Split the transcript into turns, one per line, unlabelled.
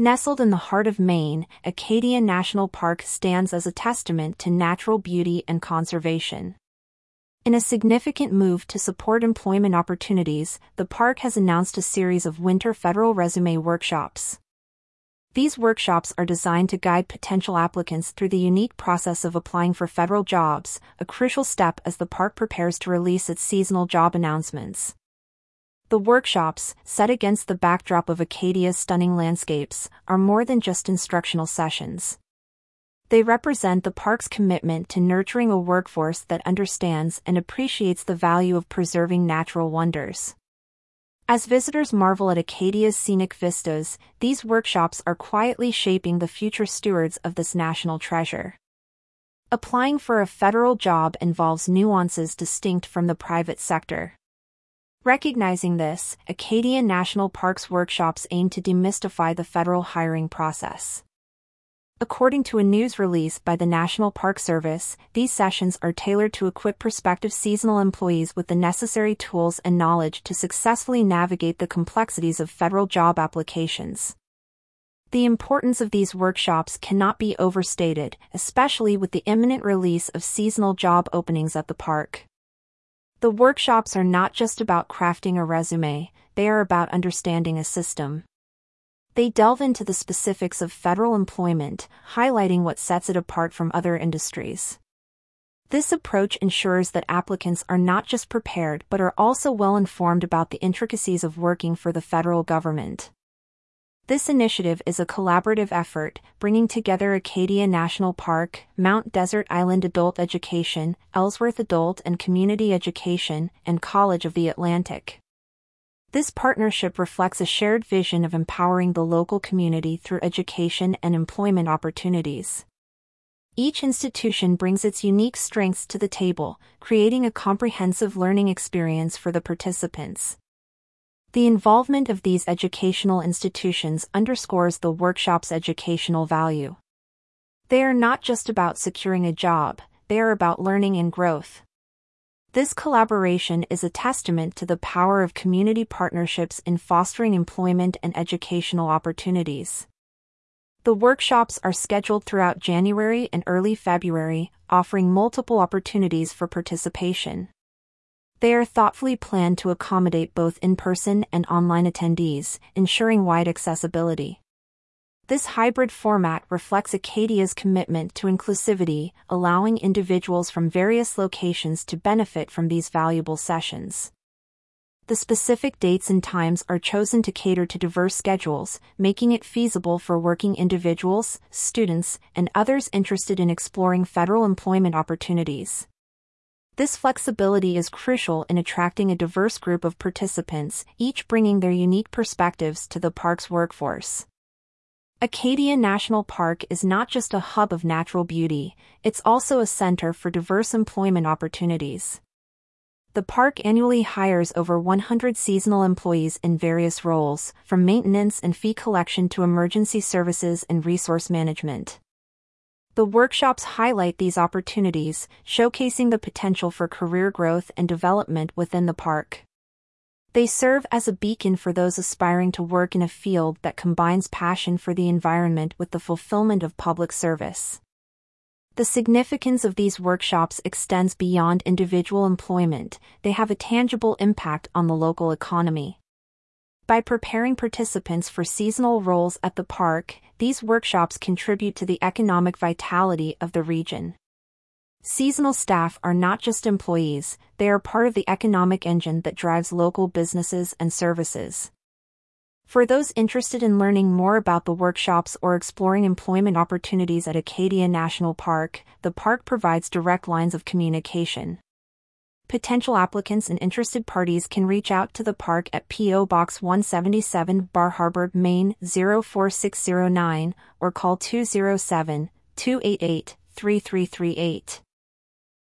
Nestled in the heart of Maine, Acadia National Park stands as a testament to natural beauty and conservation. In a significant move to support employment opportunities, the park has announced a series of winter federal resume workshops. These workshops are designed to guide potential applicants through the unique process of applying for federal jobs, a crucial step as the park prepares to release its seasonal job announcements. The workshops, set against the backdrop of Acadia's stunning landscapes, are more than just instructional sessions. They represent the park's commitment to nurturing a workforce that understands and appreciates the value of preserving natural wonders. As visitors marvel at Acadia's scenic vistas, these workshops are quietly shaping the future stewards of this national treasure. Applying for a federal job involves nuances distinct from the private sector. Recognizing this, Acadia National Park's workshops aim to demystify the federal hiring process. According to a news release by the National Park Service, these sessions are tailored to equip prospective seasonal employees with the necessary tools and knowledge to successfully navigate the complexities of federal job applications. The importance of these workshops cannot be overstated, especially with the imminent release of seasonal job openings at the park. The workshops are not just about crafting a resume, they are about understanding a system. They delve into the specifics of federal employment, highlighting what sets it apart from other industries. This approach ensures that applicants are not just prepared but are also well informed about the intricacies of working for the federal government. This initiative is a collaborative effort, bringing together Acadia National Park, Mount Desert Island Adult Education, Ellsworth Adult and Community Education, and College of the Atlantic. This partnership reflects a shared vision of empowering the local community through education and employment opportunities. Each institution brings its unique strengths to the table, creating a comprehensive learning experience for the participants. The involvement of these educational institutions underscores the workshop's educational value. They are not just about securing a job, they are about learning and growth. This collaboration is a testament to the power of community partnerships in fostering employment and educational opportunities. The workshops are scheduled throughout January and early February, offering multiple opportunities for participation. They are thoughtfully planned to accommodate both in person and online attendees, ensuring wide accessibility. This hybrid format reflects Acadia's commitment to inclusivity, allowing individuals from various locations to benefit from these valuable sessions. The specific dates and times are chosen to cater to diverse schedules, making it feasible for working individuals, students, and others interested in exploring federal employment opportunities. This flexibility is crucial in attracting a diverse group of participants, each bringing their unique perspectives to the park's workforce. Acadia National Park is not just a hub of natural beauty, it's also a center for diverse employment opportunities. The park annually hires over 100 seasonal employees in various roles, from maintenance and fee collection to emergency services and resource management. The workshops highlight these opportunities, showcasing the potential for career growth and development within the park. They serve as a beacon for those aspiring to work in a field that combines passion for the environment with the fulfillment of public service. The significance of these workshops extends beyond individual employment, they have a tangible impact on the local economy. By preparing participants for seasonal roles at the park, these workshops contribute to the economic vitality of the region. Seasonal staff are not just employees, they are part of the economic engine that drives local businesses and services. For those interested in learning more about the workshops or exploring employment opportunities at Acadia National Park, the park provides direct lines of communication. Potential applicants and interested parties can reach out to the park at P.O. Box 177 Bar Harbor, Maine 04609 or call 207 288 3338.